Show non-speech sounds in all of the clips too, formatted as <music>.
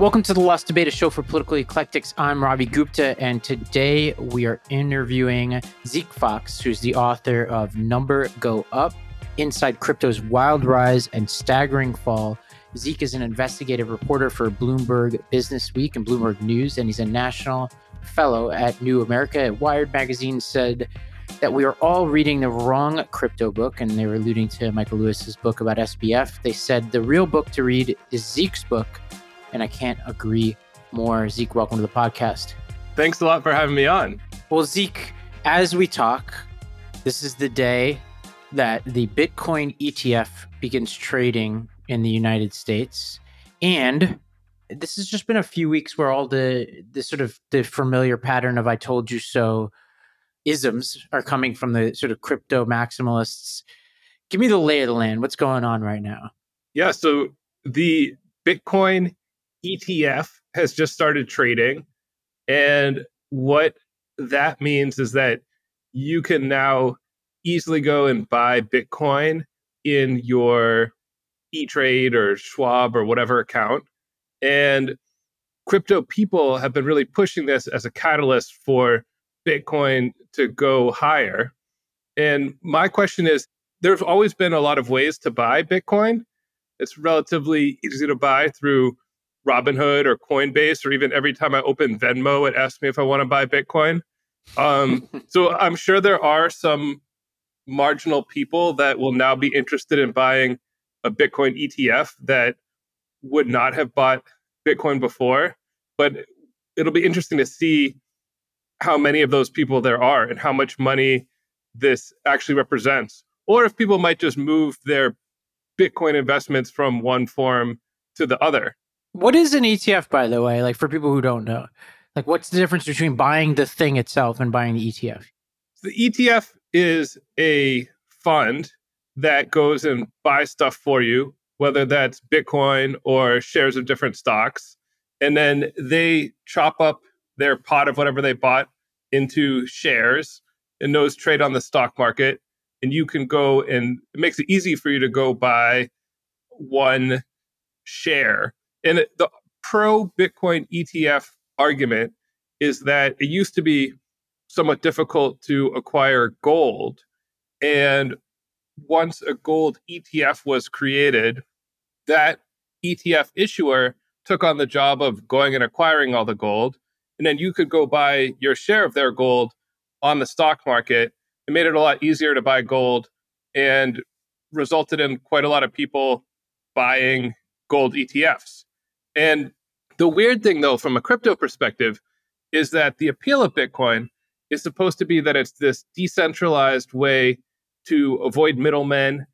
Welcome to the Lost Debate, a show for political eclectics. I'm Ravi Gupta, and today we are interviewing Zeke Faux, who's the author of Number Go Up Inside Crypto's Wild Rise and Staggering Fall. Zeke is an investigative reporter for Bloomberg Business Week and Bloomberg News, and he's a national fellow at New America. Wired magazine said that we are all reading the wrong crypto book, and they were alluding to Michael Lewis's book about SBF. They said the real book to read is Zeke's book and I can't agree more. Zeke, welcome to the podcast. Thanks a lot for having me on. Well, Zeke, as we talk, this is the day that the Bitcoin ETF begins trading in the United States. And this has just been a few weeks where all the the sort of the familiar pattern of I told you so isms are coming from the sort of crypto maximalists. Give me the lay of the land. What's going on right now? Yeah, so the Bitcoin ETF has just started trading. And what that means is that you can now easily go and buy Bitcoin in your E Trade or Schwab or whatever account. And crypto people have been really pushing this as a catalyst for Bitcoin to go higher. And my question is there's always been a lot of ways to buy Bitcoin. It's relatively easy to buy through Robinhood or Coinbase, or even every time I open Venmo, it asks me if I want to buy Bitcoin. Um, <laughs> so I'm sure there are some marginal people that will now be interested in buying a Bitcoin ETF that would not have bought Bitcoin before. But it'll be interesting to see how many of those people there are and how much money this actually represents. Or if people might just move their Bitcoin investments from one form to the other. What is an ETF, by the way? Like for people who don't know, like what's the difference between buying the thing itself and buying the ETF? The ETF is a fund that goes and buys stuff for you, whether that's Bitcoin or shares of different stocks. And then they chop up their pot of whatever they bought into shares, and those trade on the stock market. And you can go and it makes it easy for you to go buy one share and the pro Bitcoin ETF argument is that it used to be somewhat difficult to acquire gold. And once a gold ETF was created, that ETF issuer took on the job of going and acquiring all the gold. And then you could go buy your share of their gold on the stock market. It made it a lot easier to buy gold and resulted in quite a lot of people buying gold ETFs. And the weird thing, though, from a crypto perspective, is that the appeal of Bitcoin is supposed to be that it's this decentralized way to avoid middlemen.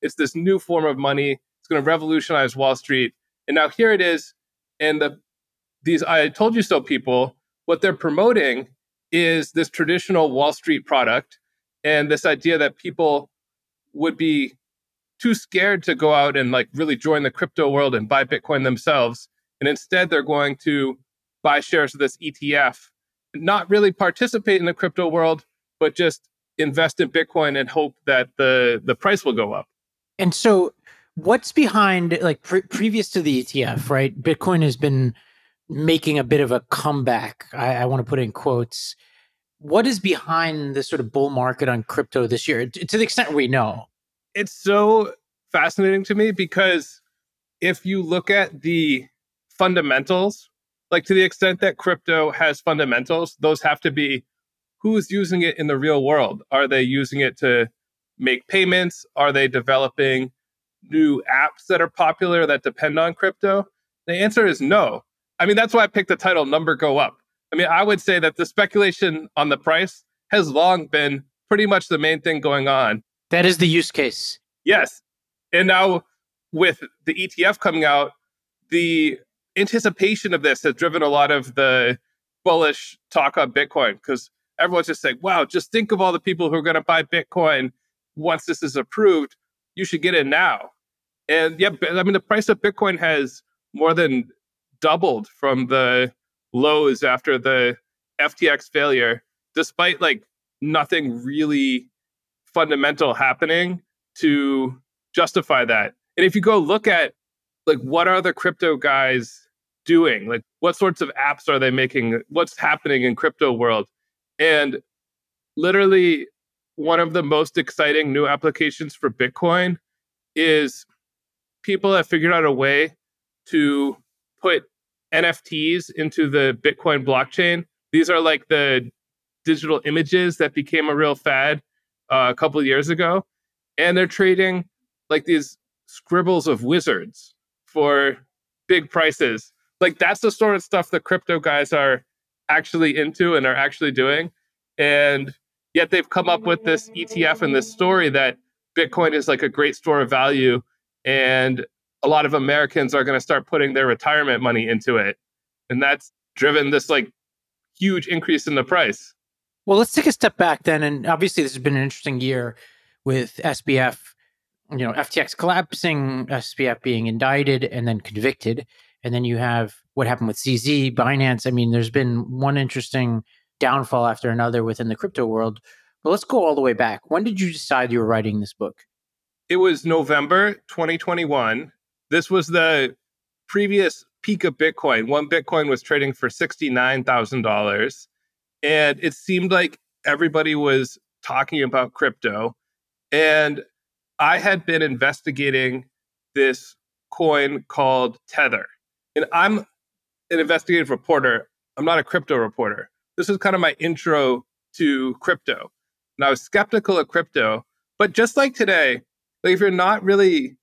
It's this new form of money. It's going to revolutionize Wall Street. And now here it is. And the these I told you so people, what they're promoting is this traditional Wall Street product and this idea that people would be too scared to go out and like really join the crypto world and buy Bitcoin themselves. And instead, they're going to buy shares of this ETF, not really participate in the crypto world, but just invest in Bitcoin and hope that the, the price will go up. And so, what's behind, like pre- previous to the ETF, right? Bitcoin has been making a bit of a comeback. I, I want to put in quotes. What is behind this sort of bull market on crypto this year, to the extent we know? it's so fascinating to me because if you look at the fundamentals, like to the extent that crypto has fundamentals, those have to be who's using it in the real world. Are they using it to make payments? Are they developing new apps that are popular that depend on crypto? The answer is no. I mean, that's why I picked the title Number Go Up. I mean, I would say that the speculation on the price has long been pretty much the main thing going on. That is the use case. Yes. And now with the ETF coming out, the anticipation of this has driven a lot of the bullish talk on Bitcoin because everyone's just saying, wow, just think of all the people who are going to buy Bitcoin once this is approved. You should get in now. And yeah, I mean, the price of Bitcoin has more than doubled from the lows after the FTX failure, despite like nothing really fundamental happening to justify that. And if you go look at like what are the crypto guys doing? Like, what sorts of apps are they making? What's happening in crypto world? And literally, one of the most exciting new applications for Bitcoin is people have figured out a way to put NFTs into the Bitcoin blockchain. These are like the digital images that became a real fad uh, a couple years ago, and they're trading like these scribbles of wizards for big prices. Like that's the sort of stuff the crypto guys are actually into and are actually doing. And yet they've come up with this ETF and this story that Bitcoin is like a great store of value and a lot of Americans are going to start putting their retirement money into it. And that's driven this like huge increase in the price. Well, let's take a step back then. And obviously, this has been an interesting year with SBF, you know, FTX collapsing, SBF being indicted and then convicted. And then you have what happened with CZ, Binance. I mean, there's been one interesting downfall after another within the crypto world. But let's go all the way back. When did you decide you were writing this book? It was November 2021. This was the previous peak of Bitcoin. One Bitcoin was trading for $69,000. And it seemed like everybody was talking about crypto. And I had been investigating this coin called Tether. And I'm an investigative reporter. I'm not a crypto reporter. This is kind of my intro to crypto. And I was skeptical of crypto. But just like today, like if you're not really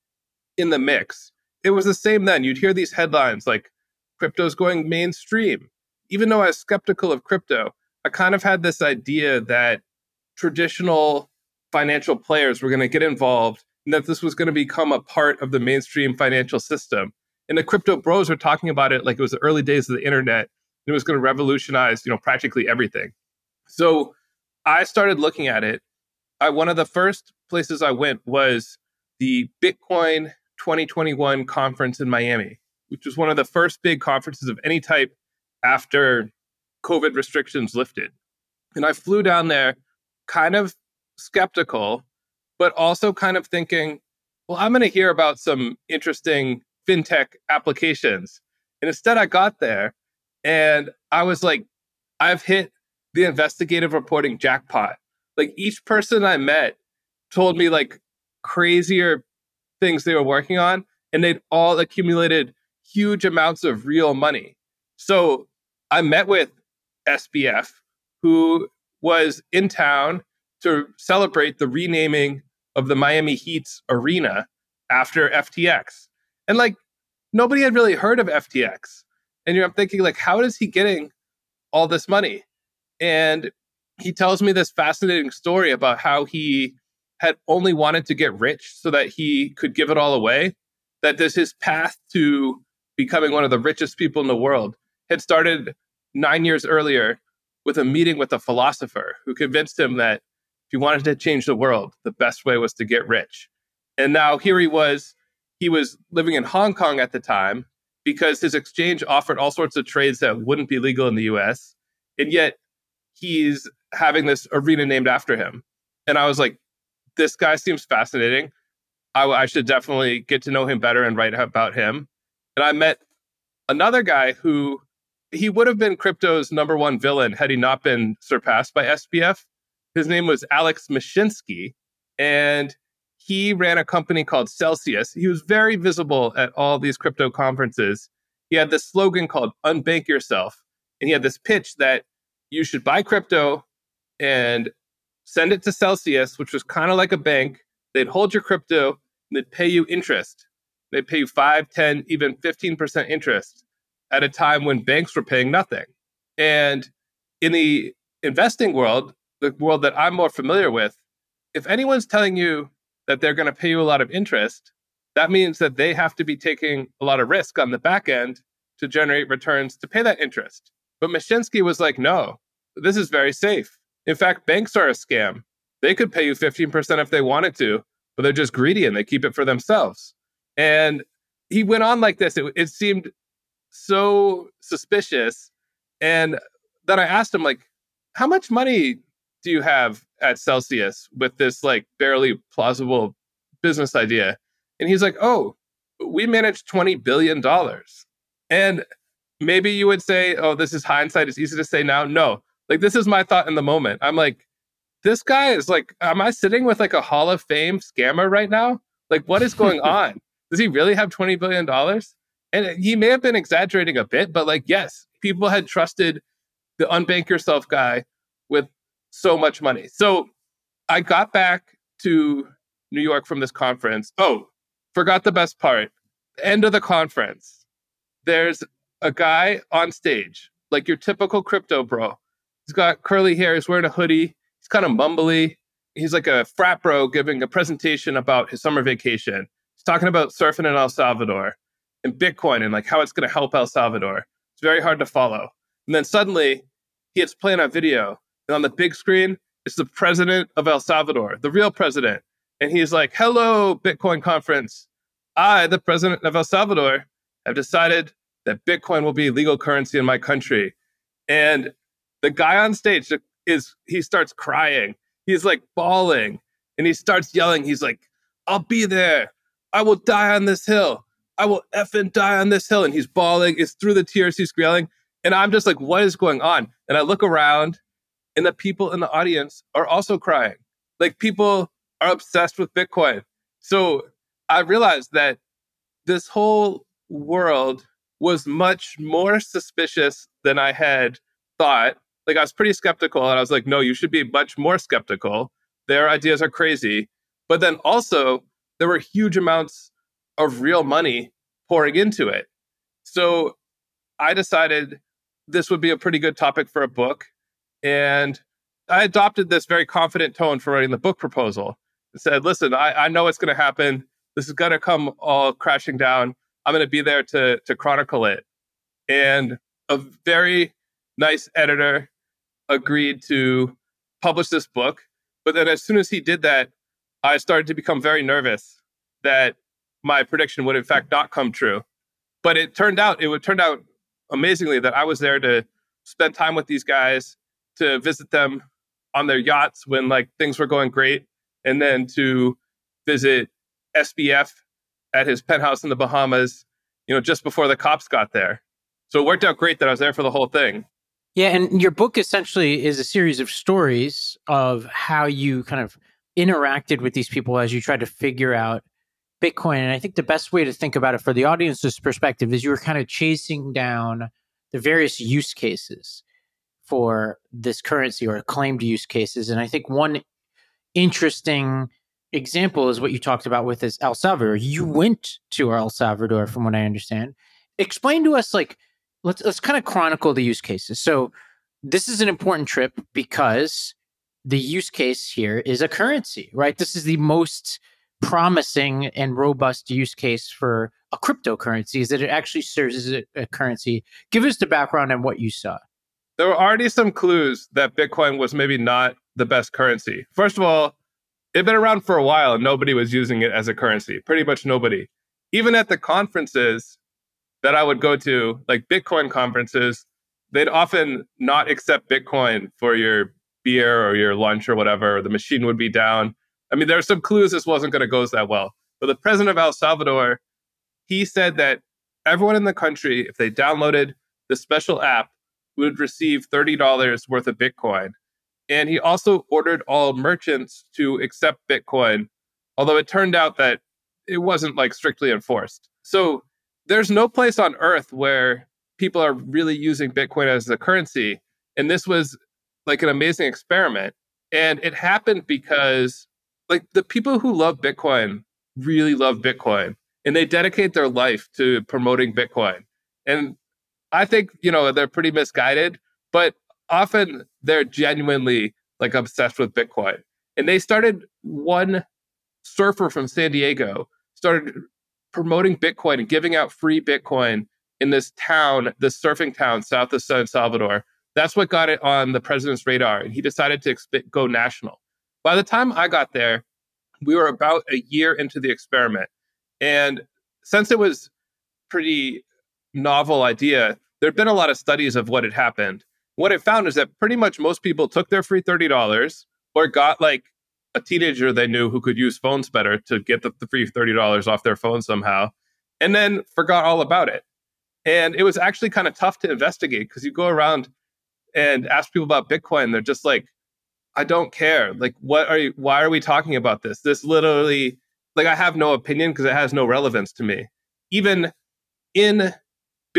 in the mix, it was the same then. You'd hear these headlines like crypto's going mainstream. Even though I was skeptical of crypto, I kind of had this idea that traditional financial players were going to get involved and that this was going to become a part of the mainstream financial system. And the crypto bros were talking about it like it was the early days of the internet and it was going to revolutionize, you know, practically everything. So I started looking at it. I, one of the first places I went was the Bitcoin 2021 conference in Miami, which was one of the first big conferences of any type after COVID restrictions lifted. And I flew down there kind of skeptical, but also kind of thinking, well, I'm going to hear about some interesting fintech applications. And instead, I got there and I was like, I've hit the investigative reporting jackpot. Like each person I met told me like crazier things they were working on, and they'd all accumulated huge amounts of real money. So I met with SBF, who was in town to celebrate the renaming of the Miami Heat's arena after FTX. And like nobody had really heard of FTX. And you know, I'm thinking, like, how is he getting all this money? And he tells me this fascinating story about how he had only wanted to get rich so that he could give it all away. That this his path to becoming one of the richest people in the world had started nine years earlier with a meeting with a philosopher who convinced him that if he wanted to change the world, the best way was to get rich. And now here he was, he was living in Hong Kong at the time because his exchange offered all sorts of trades that wouldn't be legal in the US. And yet he's having this arena named after him. And I was like, this guy seems fascinating. I, I should definitely get to know him better and write about him. And I met another guy who he would have been crypto's number one villain had he not been surpassed by SBF. His name was Alex Mashinsky, and he ran a company called Celsius. He was very visible at all these crypto conferences. He had this slogan called Unbank Yourself. And he had this pitch that you should buy crypto and send it to Celsius, which was kind of like a bank. They'd hold your crypto and they'd pay you interest. They'd pay you 5, 10, even 15% interest at a time when banks were paying nothing. And in the investing world, the world that I'm more familiar with, if anyone's telling you that they're going to pay you a lot of interest, that means that they have to be taking a lot of risk on the back end to generate returns to pay that interest. But Mashinsky was like, no, this is very safe. In fact, banks are a scam. They could pay you 15% if they wanted to, but they're just greedy and they keep it for themselves. And he went on like this. It, it seemed so suspicious. And then I asked him, like, how much money do you have at Celsius with this like barely plausible business idea? And he's like, oh, we manage $20 billion. And maybe you would say, oh, this is hindsight. It's easy to say now. No, like this is my thought in the moment. I'm like, this guy is like, am I sitting with like a Hall of Fame scammer right now? Like, what is going <laughs> on? Does he really have $20 billion? And he may have been exaggerating a bit, but like, yes, people had trusted the unbank yourself guy so much money. So I got back to New York from this conference. Oh, forgot the best part. End of the conference. There's a guy on stage, like your typical crypto bro. He's got curly hair, he's wearing a hoodie, he's kind of mumbly. He's like a frat bro giving a presentation about his summer vacation. He's talking about surfing in El Salvador and Bitcoin and like how it's going to help El Salvador. It's very hard to follow. And then suddenly he hits play on a video, and on the big screen, it's the president of El Salvador, the real president. And he's like, Hello, Bitcoin conference. I, the president of El Salvador, have decided that Bitcoin will be legal currency in my country. And the guy on stage is, he starts crying. He's like bawling and he starts yelling. He's like, I'll be there. I will die on this hill. I will effing die on this hill. And he's bawling. It's through the tears. He's squealing. And I'm just like, what is going on? And I look around and the people in the audience are also crying. Like people are obsessed with Bitcoin. So I realized that this whole world was much more suspicious than I had thought. Like I was pretty skeptical and I was like, no, you should be much more skeptical. Their ideas are crazy. But then also, there were huge amounts of real money pouring into it. So I decided this would be a pretty good topic for a book. And I adopted this very confident tone for writing the book proposal. I said, listen, I, I know what's going to happen. This is going to come all crashing down. I'm going to be there to, to chronicle it. And a very nice editor agreed to publish this book. But then as soon as he did that, I started to become very nervous that my prediction would in fact not come true. But it turned out, it would turned out amazingly that I was there to spend time with these guys, to visit them on their yachts when like things were going great, and then to visit SBF at his penthouse in the Bahamas, you know, just before the cops got there. So it worked out great that I was there for the whole thing. Yeah, and your book essentially is a series of stories of how you kind of interacted with these people as you tried to figure out Bitcoin. And I think the best way to think about it for the audience's perspective is you were kind of chasing down the various use cases for this currency or claimed use cases. And I think one interesting example is what you talked about with this El Salvador. You went to El Salvador, from what I understand. Explain to us, like, let's let's kind of chronicle the use cases. So this is an important trip because the use case here is a currency, right? This is the most promising and robust use case for a cryptocurrency is that it actually serves as a, a currency. Give us the background on what you saw. There were already some clues that Bitcoin was maybe not the best currency. First of all, it had been around for a while and nobody was using it as a currency. Pretty much nobody. Even at the conferences that I would go to, like Bitcoin conferences, they'd often not accept Bitcoin for your beer or your lunch or whatever. The machine would be down. I mean, there are some clues this wasn't going to go that well. But the president of El Salvador, he said that everyone in the country, if they downloaded the special app, would receive $30 worth of Bitcoin. And he also ordered all merchants to accept Bitcoin, although it turned out that it wasn't like strictly enforced. So there's no place on earth where people are really using Bitcoin as a currency. And this was like an amazing experiment. And it happened because like the people who love Bitcoin really love Bitcoin and they dedicate their life to promoting Bitcoin. And I think, you know, they're pretty misguided, but often they're genuinely like obsessed with Bitcoin. And they started one surfer from San Diego started promoting Bitcoin and giving out free Bitcoin in this town, this surfing town south of San Salvador. That's what got it on the president's radar. And he decided to exp- go national. By the time I got there, we were about a year into the experiment. And since it was pretty novel idea, there'd been a lot of studies of what had happened. What it found is that pretty much most people took their free $30 or got like a teenager they knew who could use phones better to get the, the free $30 off their phone somehow, and then forgot all about it. And it was actually kind of tough to investigate because you go around and ask people about Bitcoin. They're just like, I don't care. Like, what are you, why are we talking about this? This literally, like, I have no opinion because it has no relevance to me. Even in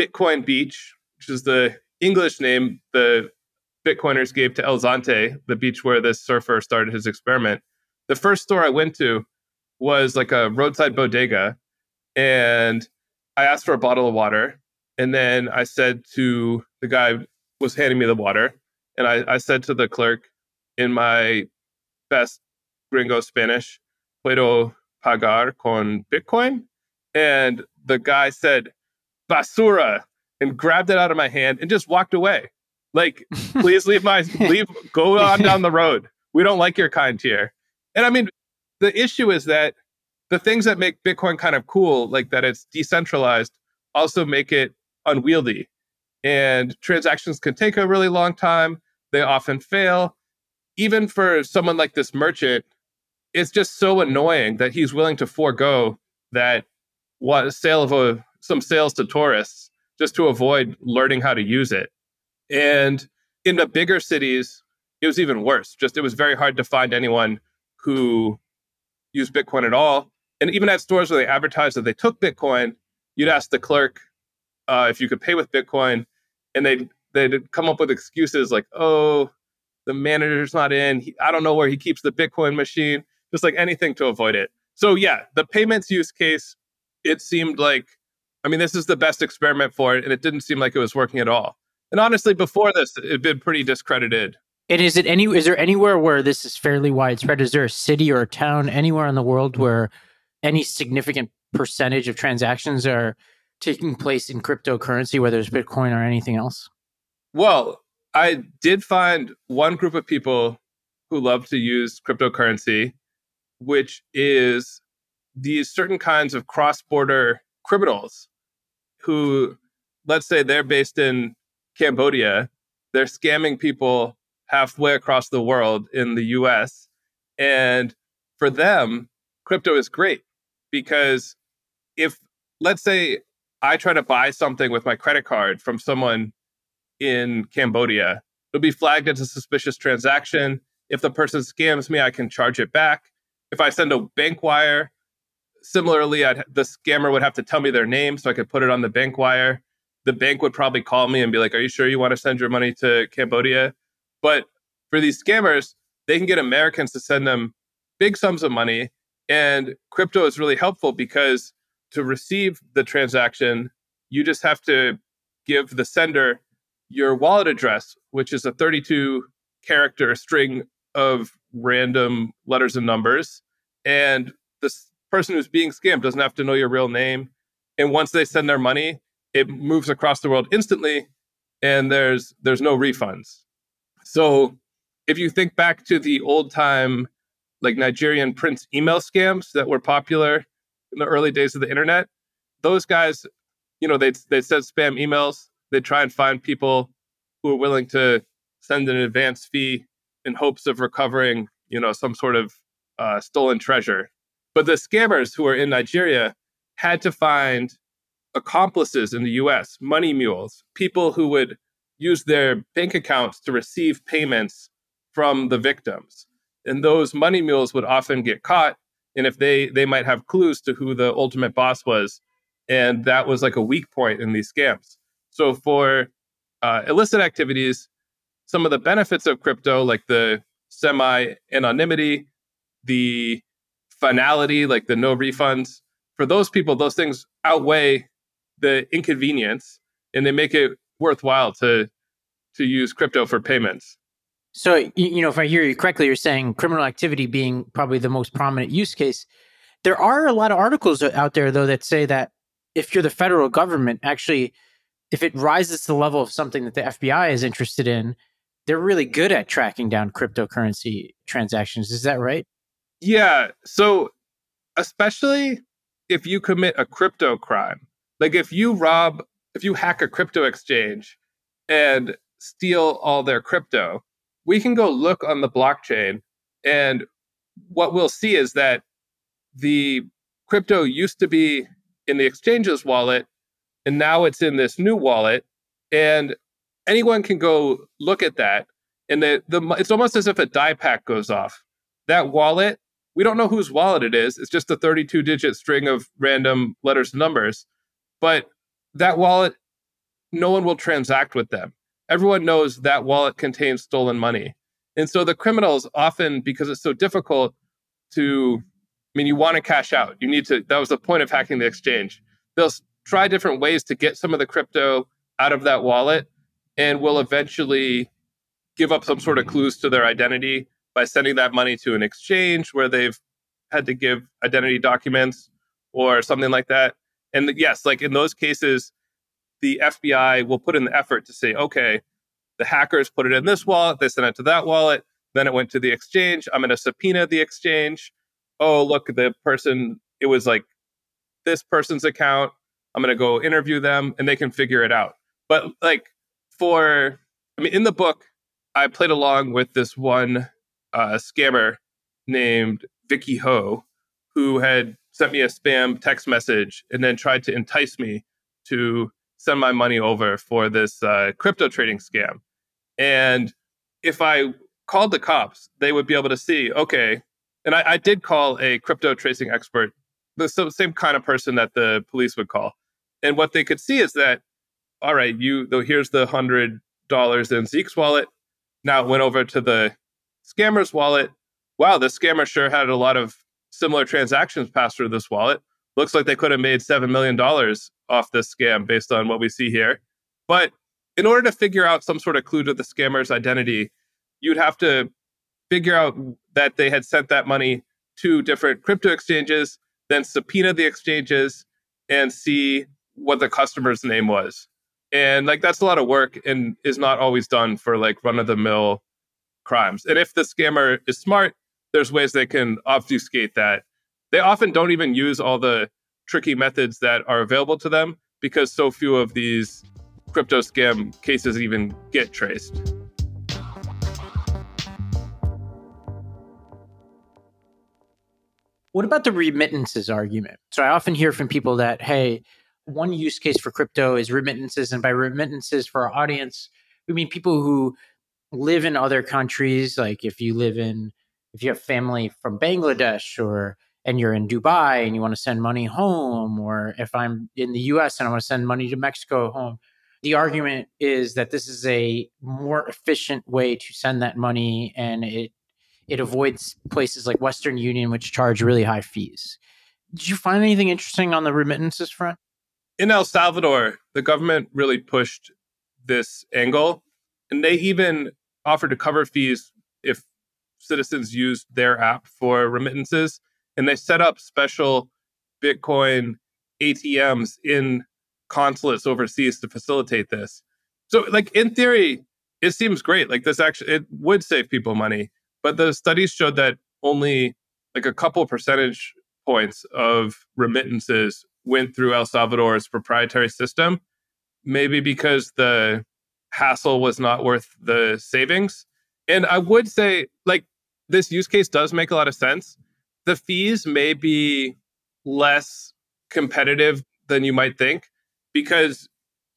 Bitcoin Beach, which is the English name the Bitcoiners gave to El Zonte, the beach where this surfer started his experiment, the first store I went to was like a roadside bodega. And I asked for a bottle of water. And then I said to the guy was handing me the water. And I, I said to the clerk in my best gringo Spanish, Puedo pagar con Bitcoin? And the guy said, basura, and grabbed it out of my hand and just walked away. Like, <laughs> please leave my, leave, go on down the road. We don't like your kind here. And I mean, the issue is that the things that make Bitcoin kind of cool, like that it's decentralized, also make it unwieldy. And transactions can take a really long time. They often fail. Even for someone like this merchant, it's just so annoying that he's willing to forego that what sale of a some sales to tourists just to avoid learning how to use it. And in the bigger cities, it was even worse. Just it was very hard to find anyone who used Bitcoin at all. And even at stores where they advertised that they took Bitcoin, you'd ask the clerk uh, if you could pay with Bitcoin, and they'd they'd come up with excuses like, "Oh, the manager's not in. He, I don't know where he keeps the Bitcoin machine." Just like anything to avoid it. So yeah, the payments use case, it seemed like I mean, this is the best experiment for it, and it didn't seem like it was working at all. And honestly, before this, it had been pretty discredited. And is it any? Is there anywhere where this is fairly widespread? Is there a city or a town anywhere in the world where any significant percentage of transactions are taking place in cryptocurrency, whether it's Bitcoin or anything else? Well, I did find one group of people who love to use cryptocurrency, which is these certain kinds of cross-border criminals who, let's say they're based in Cambodia, they're scamming people halfway across the world in the US. And for them, crypto is great because if, let's say, I try to buy something with my credit card from someone in Cambodia, it'll be flagged as a suspicious transaction. If the person scams me, I can charge it back. If I send a bank wire, similarly, I'd, the scammer would have to tell me their name so I could put it on the bank wire. The bank would probably call me and be like, Are you sure you want to send your money to Cambodia? But for these scammers, they can get Americans to send them big sums of money. And crypto is really helpful because to receive the transaction, you just have to give the sender your wallet address, which is a 32 character string of random letters and numbers. And the person who's being scammed doesn't have to know your real name. And once they send their money, it moves across the world instantly and there's there's no refunds. So if you think back to the old time like Nigerian prince email scams that were popular in the early days of the internet, those guys, you know, they they send spam emails. They try and find people who are willing to send an advance fee in hopes of recovering, you know, some sort of uh, stolen treasure. But the scammers who are in Nigeria had to find accomplices in the US, money mules, people who would use their bank accounts to receive payments from the victims. And those money mules would often get caught. And if they they might have clues to who the ultimate boss was. And that was like a weak point in these scams. So for uh, illicit activities, some of the benefits of crypto, like the semi anonymity, the finality, like the no refunds, for those people, those things outweigh the inconvenience and they make it worthwhile to to use crypto for payments. So, you know, if I hear you correctly, you're saying criminal activity being probably the most prominent use case. There are a lot of articles out there, though, that say that if you're the federal government, actually, if it rises to the level of something that the FBI is interested in, they're really good at tracking down cryptocurrency transactions. Is that right? Yeah. So, especially if you commit a crypto crime, like if you rob, if you hack a crypto exchange and steal all their crypto, we can go look on the blockchain. And what we'll see is that the crypto used to be in the exchange's wallet, and now it's in this new wallet. And anyone can go look at that. And the, the it's almost as if a die pack goes off. That wallet, we don't know whose wallet it is. It's just a 32 digit string of random letters and numbers. But that wallet, no one will transact with them. Everyone knows that wallet contains stolen money. And so the criminals often, because it's so difficult to, I mean, you want to cash out. You need to, that was the point of hacking the exchange. They'll try different ways to get some of the crypto out of that wallet and will eventually give up some sort of clues to their identity by sending that money to an exchange where they've had to give identity documents or something like that. And yes, like in those cases, the FBI will put in the effort to say, okay, the hackers put it in this wallet, they sent it to that wallet, then it went to the exchange. I'm going to subpoena the exchange. Oh, look, the person, it was like this person's account. I'm going to go interview them and they can figure it out. But like for, I mean, in the book, I played along with this one uh, scammer named Vicky Ho, who had sent me a spam text message and then tried to entice me to send my money over for this uh, crypto trading scam. And if I called the cops, they would be able to see, okay, and I, I did call a crypto tracing expert, the same kind of person that the police would call. And what they could see is that, all right, you, though, here's the hundred dollars in Zeke's wallet. Now it went over to the scammer's wallet. Wow, the scammer sure had a lot of similar transactions pass through this wallet. Looks like they could have made $7 million off this scam based on what we see here. But in order to figure out some sort of clue to the scammer's identity, you'd have to figure out that they had sent that money to different crypto exchanges, then subpoena the exchanges and see what the customer's name was. And like that's a lot of work and is not always done for like run of the mill crimes. And if the scammer is smart, there's ways they can obfuscate that. They often don't even use all the tricky methods that are available to them because so few of these crypto scam cases even get traced. What about the remittances argument? So I often hear from people that, hey, one use case for crypto is remittances. And by remittances for our audience, we mean people who live in other countries. Like if you live in, if you have family from Bangladesh or and you're in Dubai and you want to send money home, or if I'm in the US and I want to send money to Mexico home, the argument is that this is a more efficient way to send that money and it it avoids places like Western Union, which charge really high fees. Did you find anything interesting on the remittances front? In El Salvador, the government really pushed this angle, and they even offered to cover fees if citizens used their app for remittances. And they set up special Bitcoin ATMs in consulates overseas to facilitate this. So, like in theory, it seems great. Like this actually, it would save people money. But the studies showed that only like a couple percentage points of remittances went through El Salvador's proprietary system. Maybe because the hassle was not worth the savings. And I would say, like, this use case does make a lot of sense. The fees may be less competitive than you might think because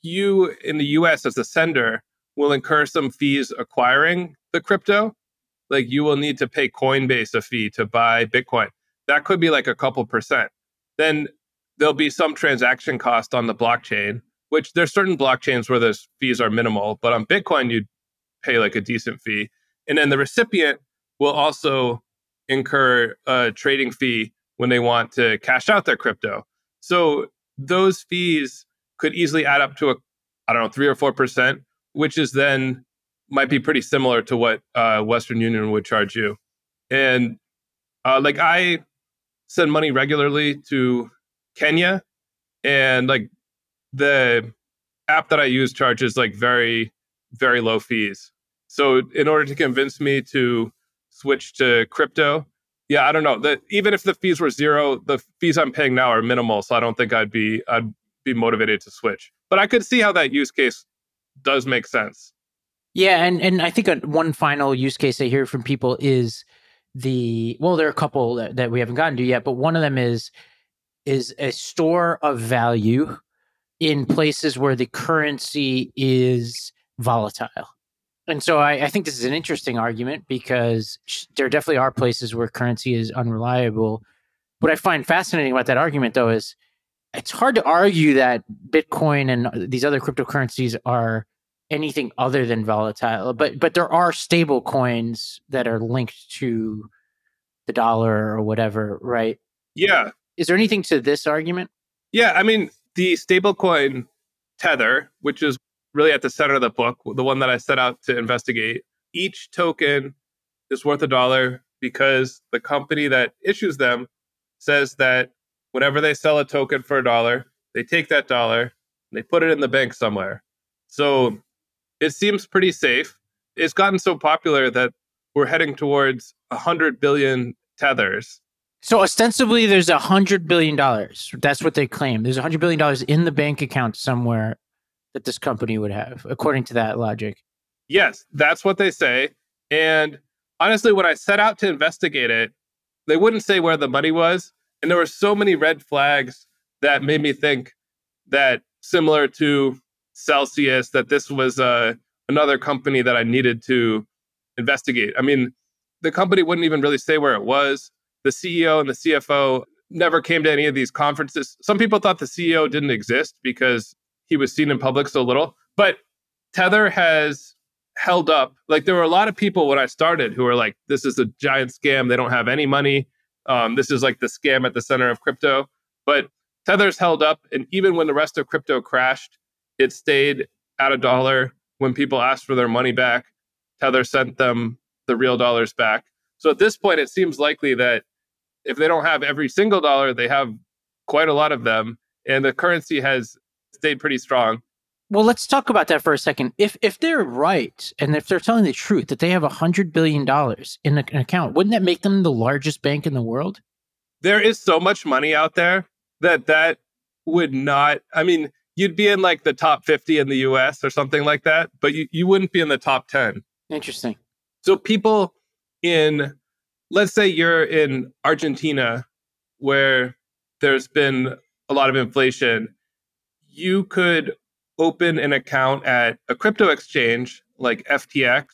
you in the US as a sender will incur some fees acquiring the crypto. Like you will need to pay Coinbase a fee to buy Bitcoin. That could be like a couple percent. Then there'll be some transaction cost on the blockchain, which there's certain blockchains where those fees are minimal, but on Bitcoin, you'd pay like a decent fee. And then the recipient will also incur a trading fee when they want to cash out their crypto. So those fees could easily add up to a, I don't know, three or 4%, which is then might be pretty similar to what uh, Western Union would charge you. And uh, like I send money regularly to Kenya, and like the app that I use charges like very, very low fees. So in order to convince me to switch to crypto, yeah, I don't know. That even if the fees were zero, the fees I'm paying now are minimal. So I don't think I'd be I'd be motivated to switch. But I could see how that use case does make sense. Yeah, and and I think one final use case I hear from people is the well, there are a couple that, that we haven't gotten to yet, but one of them is is a store of value in places where the currency is volatile. And so I, I, think this is an interesting argument because sh- there definitely are places where currency is unreliable. What I find fascinating about that argument, though, is it's hard to argue that Bitcoin and uh, these other cryptocurrencies are anything other than volatile. But but there are stable coins that are linked to the dollar or whatever, right? Yeah. Is there anything to this argument? Yeah, I mean the stablecoin Tether, which is really at the center of the book, the one that I set out to investigate. Each token is worth a dollar because the company that issues them says that whenever they sell a token for a dollar, they take that dollar they put it in the bank somewhere. So it seems pretty safe. It's gotten so popular that we're heading towards 100 billion tethers. So ostensibly, there's a hundred billion dollars. That's what they claim. There's a hundred billion dollars in the bank account somewhere that this company would have, according to that logic. Yes, that's what they say. And honestly, when I set out to investigate it, they wouldn't say where the money was. And there were so many red flags that made me think that similar to Celsius, that this was uh, another company that I needed to investigate. I mean, the company wouldn't even really say where it was. The CEO and the CFO never came to any of these conferences. Some people thought the CEO didn't exist because he was seen in public so little. But Tether has held up. Like there were a lot of people when I started who were like, "This is a giant scam. They don't have any money. Um, this is like the scam at the center of crypto." But Tether's held up, and even when the rest of crypto crashed, it stayed at a dollar. When people asked for their money back, Tether sent them the real dollars back. So at this point, it seems likely that if they don't have every single dollar, they have quite a lot of them, and the currency has stayed pretty strong. Well, let's talk about that for a second. If if they're right and if they're telling the truth that they have a hundred billion dollars in an account, wouldn't that make them the largest bank in the world? There is so much money out there that that would not. I mean, you'd be in like the top fifty in the U.S. or something like that, but you, you wouldn't be in the top ten. Interesting. So people in, let's say you're in Argentina, where there's been a lot of inflation you could open an account at a crypto exchange like FTX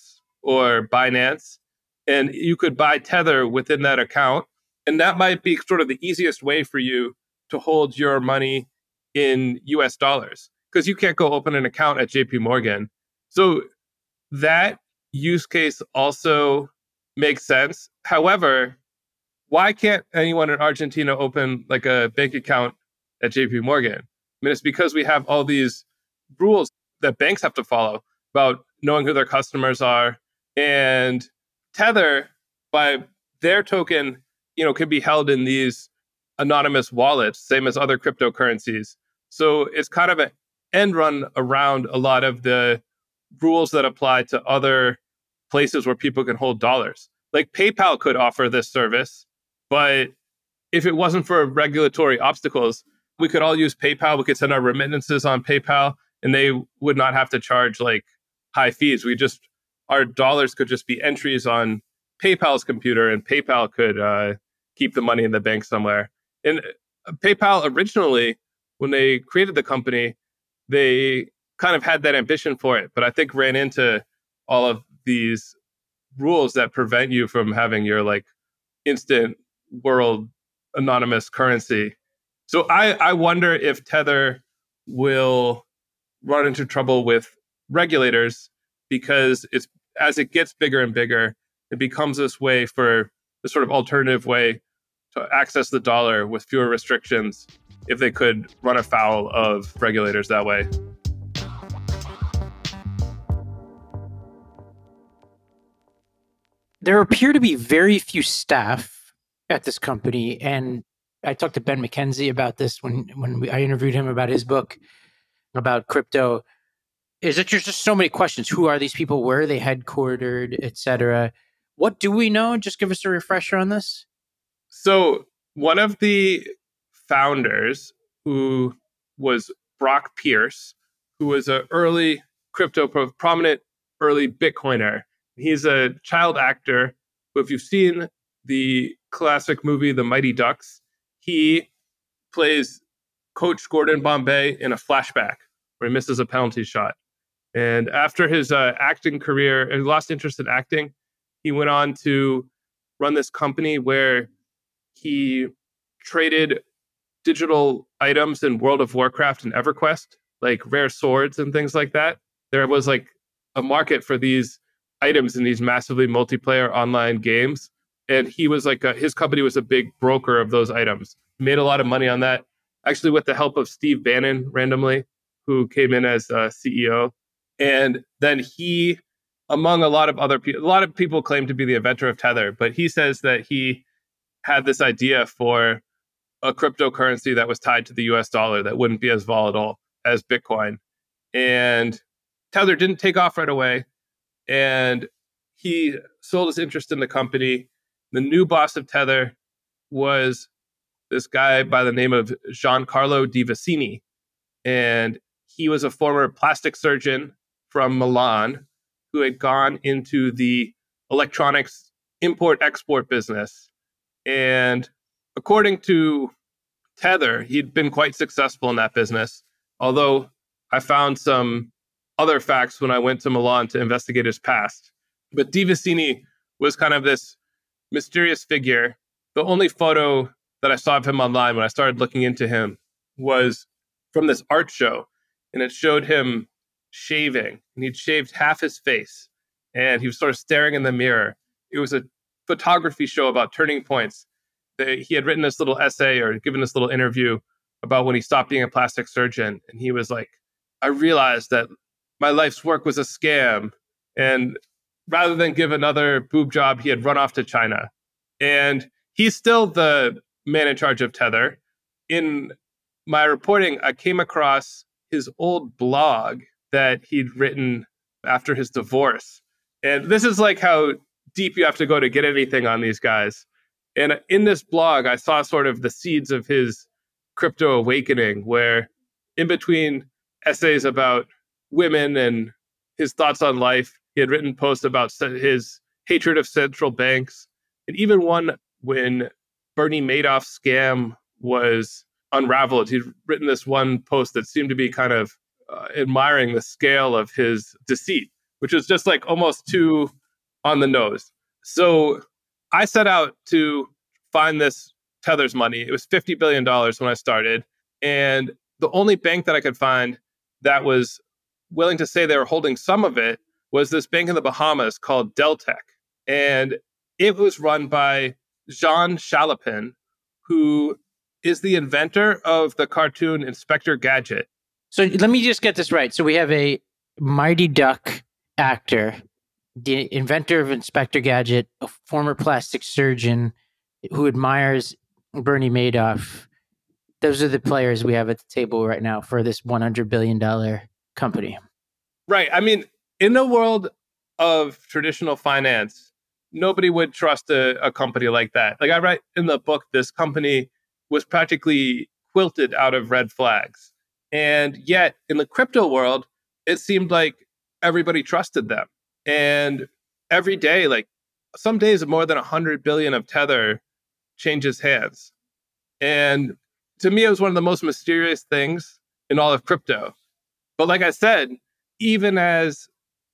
or Binance, and you could buy Tether within that account. And that might be sort of the easiest way for you to hold your money in US dollars because you can't go open an account at JP Morgan. So that use case also makes sense. However, why can't anyone in Argentina open like a bank account at JP Morgan? I mean, it's because we have all these rules that banks have to follow about knowing who their customers are. And Tether, by their token, you know, can be held in these anonymous wallets, same as other cryptocurrencies. So it's kind of an end run around a lot of the rules that apply to other places where people can hold dollars. Like PayPal could offer this service, but if it wasn't for regulatory obstacles, we could all use PayPal. We could send our remittances on PayPal and they would not have to charge like high fees. We just, our dollars could just be entries on PayPal's computer and PayPal could uh, keep the money in the bank somewhere. And uh, PayPal originally, when they created the company, they kind of had that ambition for it, but I think ran into all of these rules that prevent you from having your like instant world anonymous currency so I, I wonder if Tether will run into trouble with regulators because it's as it gets bigger and bigger, it becomes this way for this sort of alternative way to access the dollar with fewer restrictions if they could run afoul of regulators that way. There appear to be very few staff at this company, and I talked to Ben McKenzie about this when when we, I interviewed him about his book about crypto. Is that there's just so many questions? Who are these people? Where are they headquartered, etc. What do we know? Just give us a refresher on this. So one of the founders, who was Brock Pierce, who was an early crypto prominent early Bitcoiner. He's a child actor who, if you've seen the classic movie The Mighty Ducks, he plays coach Gordon Bombay in a flashback where he misses a penalty shot. And after his uh, acting career, he lost interest in acting. He went on to run this company where he traded digital items in World of Warcraft and EverQuest, like rare swords and things like that. There was like a market for these items in these massively multiplayer online games. And he was like, a, his company was a big broker of those items. Made a lot of money on that, actually, with the help of Steve Bannon randomly, who came in as uh, CEO. And then he, among a lot of other people, a lot of people claim to be the inventor of Tether, but he says that he had this idea for a cryptocurrency that was tied to the US dollar that wouldn't be as volatile as Bitcoin. And Tether didn't take off right away. And he sold his interest in the company. The new boss of Tether was this guy by the name of Giancarlo Devasini. And he was a former plastic surgeon from Milan who had gone into the electronics import export business. And according to Tether, he'd been quite successful in that business. Although I found some other facts when I went to Milan to investigate his past. But Devasini was kind of this mysterious figure. The only photo that I saw of him online when I started looking into him was from this art show, and it showed him shaving, and he'd shaved half his face, and he was sort of staring in the mirror. It was a photography show about turning points. He had written this little essay or given this little interview about when he stopped being a plastic surgeon, and he was like, "I realized that my life's work was a scam," and rather than give another boob job, he had run off to China. And he's still the man in charge of Tether. In my reporting, I came across his old blog that he'd written after his divorce. And this is like how deep you have to go to get anything on these guys. And in this blog, I saw sort of the seeds of his crypto awakening, where in between essays about women and his thoughts on life, he had written posts about his hatred of central banks, and even one when Bernie Madoff scam was unraveled. He'd written this one post that seemed to be kind of uh, admiring the scale of his deceit, which was just like almost too on the nose. So I set out to find this Tether's money. It was $50 billion when I started. And the only bank that I could find that was willing to say they were holding some of it was this bank in the Bahamas called Deltec. And it was run by Jean Chalopin, who is the inventor of the cartoon Inspector Gadget. So let me just get this right. So we have a Mighty Duck actor, the inventor of Inspector Gadget, a former plastic surgeon who admires Bernie Madoff. Those are the players we have at the table right now for this $100 billion company. Right. I mean, in the world of traditional finance, nobody would trust a, a company like that. Like I write in the book, this company was practically quilted out of red flags. And yet in the crypto world, it seemed like everybody trusted them. And every day, like some days more than 100 billion of Tether changes hands. And to me, it was one of the most mysterious things in all of crypto. But like I said, even as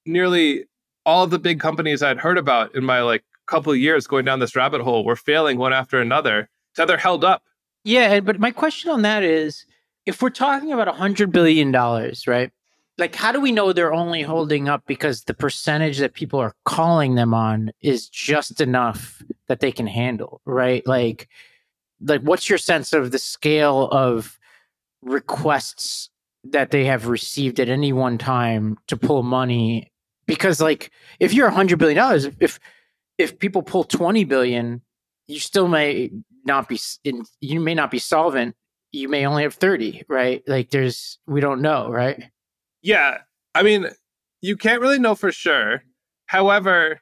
nearly all the big companies I'd heard about in my like couple of years going down this rabbit hole were failing one after another. Tether held up. Yeah, but my question on that is if we're talking about a hundred billion dollars, right? Like how do we know they're only holding up because the percentage that people are calling them on is just enough that they can handle, right? Like like what's your sense of the scale of requests that they have received at any one time to pull money because like if you're a hundred billion dollars, if if people pull twenty billion, you still may not be in, you may not be solvent. You may only have thirty, right? Like there's we don't know, right? Yeah, I mean, you can't really know for sure. However,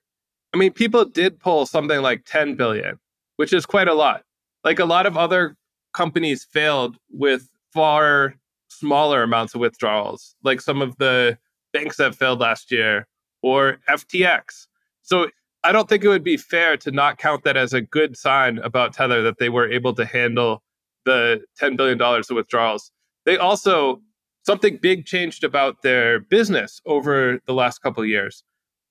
I mean, people did pull something like ten billion, which is quite a lot. Like a lot of other companies failed with far smaller amounts of withdrawals, like some of the banks that failed last year or FTX. So I don't think it would be fair to not count that as a good sign about Tether that they were able to handle the $10 billion of withdrawals. they also something big changed about their business over the last couple of years.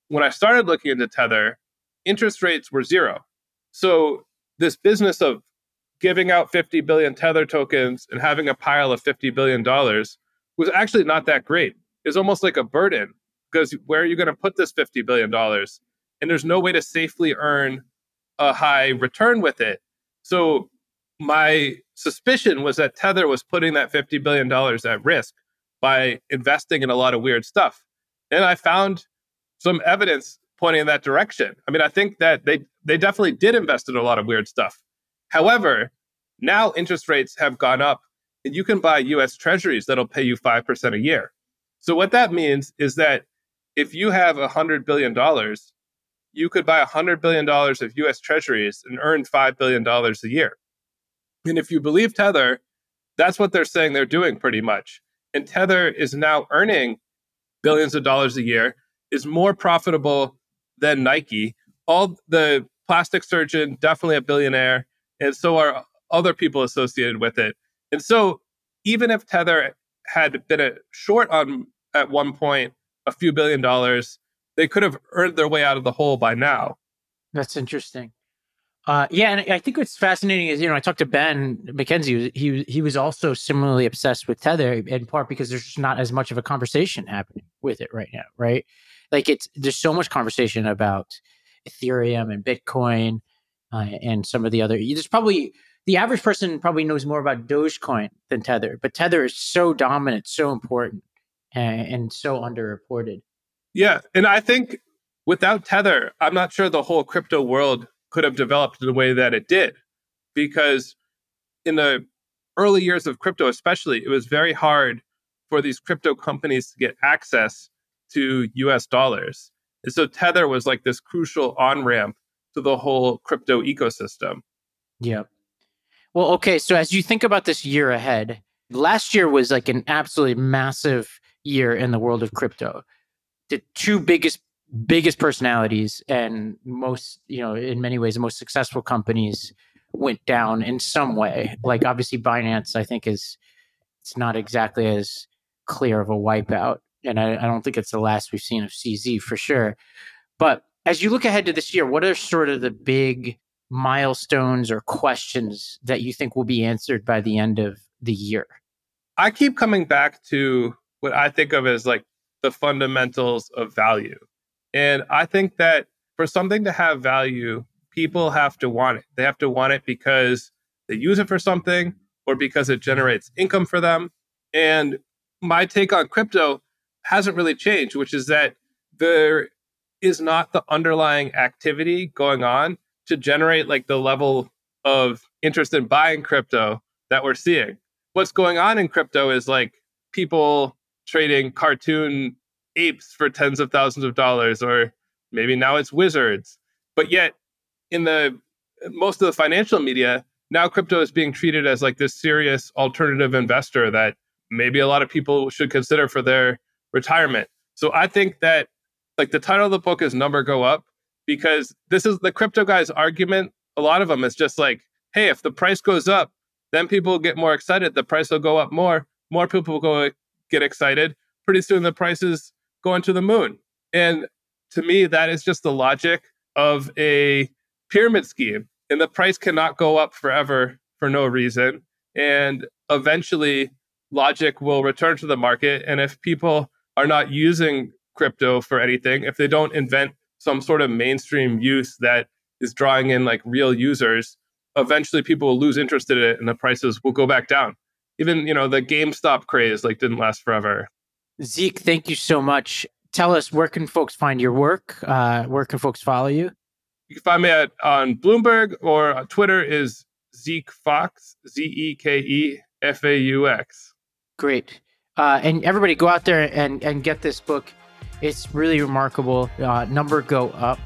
When I started looking into Tether, interest rates were zero. So this business of giving out 50 billion Tether tokens and having a pile of 50 billion dollars was actually not that great. It's almost like a burden because where are you going to put this 50 billion dollars? And there's no way to safely earn a high return with it. So my suspicion was that Tether was putting that $50 billion at risk by investing in a lot of weird stuff. And I found some evidence pointing in that direction. I mean, I think that they, they definitely did invest in a lot of weird stuff. However, now interest rates have gone up and you can buy US treasuries that'll pay you 5% a year. So, what that means is that if you have $100 billion, you could buy $100 billion of US treasuries and earn $5 billion a year. And if you believe Tether, that's what they're saying they're doing pretty much. And Tether is now earning billions of dollars a year, is more profitable than Nike. All the plastic surgeon, definitely a billionaire, and so are other people associated with it. And so even if Tether had been short on at one point a few billion dollars, they could have earned their way out of the hole by now. That's interesting. Uh, yeah, and I think what's fascinating is you know I talked to Ben McKenzie. He he was also similarly obsessed with Tether in part because there's just not as much of a conversation happening with it right now, right? Like it's there's so much conversation about Ethereum and Bitcoin uh, and some of the other. There's probably the average person probably knows more about Dogecoin than Tether, but Tether is so dominant, so important, and, and so underreported. Yeah, and I think without Tether, I'm not sure the whole crypto world could have developed the way that it did. Because in the early years of crypto, especially, it was very hard for these crypto companies to get access to US dollars. And so Tether was like this crucial on ramp to the whole crypto ecosystem. Yeah. Well, okay. So as you think about this year ahead, last year was like an absolutely massive year in the world of crypto. The two biggest biggest personalities and most, you know, in many ways, the most successful companies went down in some way. Like obviously Binance, I think is it's not exactly as clear of a wipeout. And I, I don't think it's the last we've seen of CZ for sure. But as you look ahead to this year, what are sort of the big milestones or questions that you think will be answered by the end of the year? I keep coming back to what I think of as like the fundamentals of value. And I think that for something to have value, people have to want it. They have to want it because they use it for something or because it generates income for them. And my take on crypto hasn't really changed, which is that there is not the underlying activity going on to generate like the level of interest in buying crypto that we're seeing. What's going on in crypto is like people trading cartoon apes for tens of thousands of dollars, or maybe now it's wizards. But yet, in the most of the financial media, now crypto is being treated as like this serious alternative investor that maybe a lot of people should consider for their retirement. So I think that like the title of the book is Number Go Up because this is the crypto guy's argument. A lot of them is just like, hey, if the price goes up, then people get more excited. The price will go up more. More people will go get excited. Pretty soon the prices going to the moon. And to me, that is just the logic of a pyramid scheme. And the price cannot go up forever for no reason. And eventually, logic will return to the market. And if people are not using crypto for anything, if they don't invent some sort of mainstream use that is drawing in like real users, eventually people will lose interest in it and the prices will go back down. Even, you know, the GameStop craze like didn't last forever. Zeke, thank you so much. Tell us where can folks find your work? Uh, where can folks follow you? You can find me at on Bloomberg or Twitter is Zeke Faux Z E K E F A U X. Great. Uh, and everybody go out there and, and get this book. It's really remarkable. Uh, number go up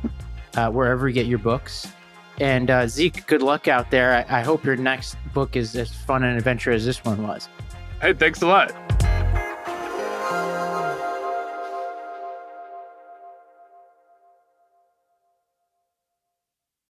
uh, wherever you get your books. And uh, Zeke, good luck out there. I, I hope your next book is as fun and adventure as this one was. Hey, thanks a lot.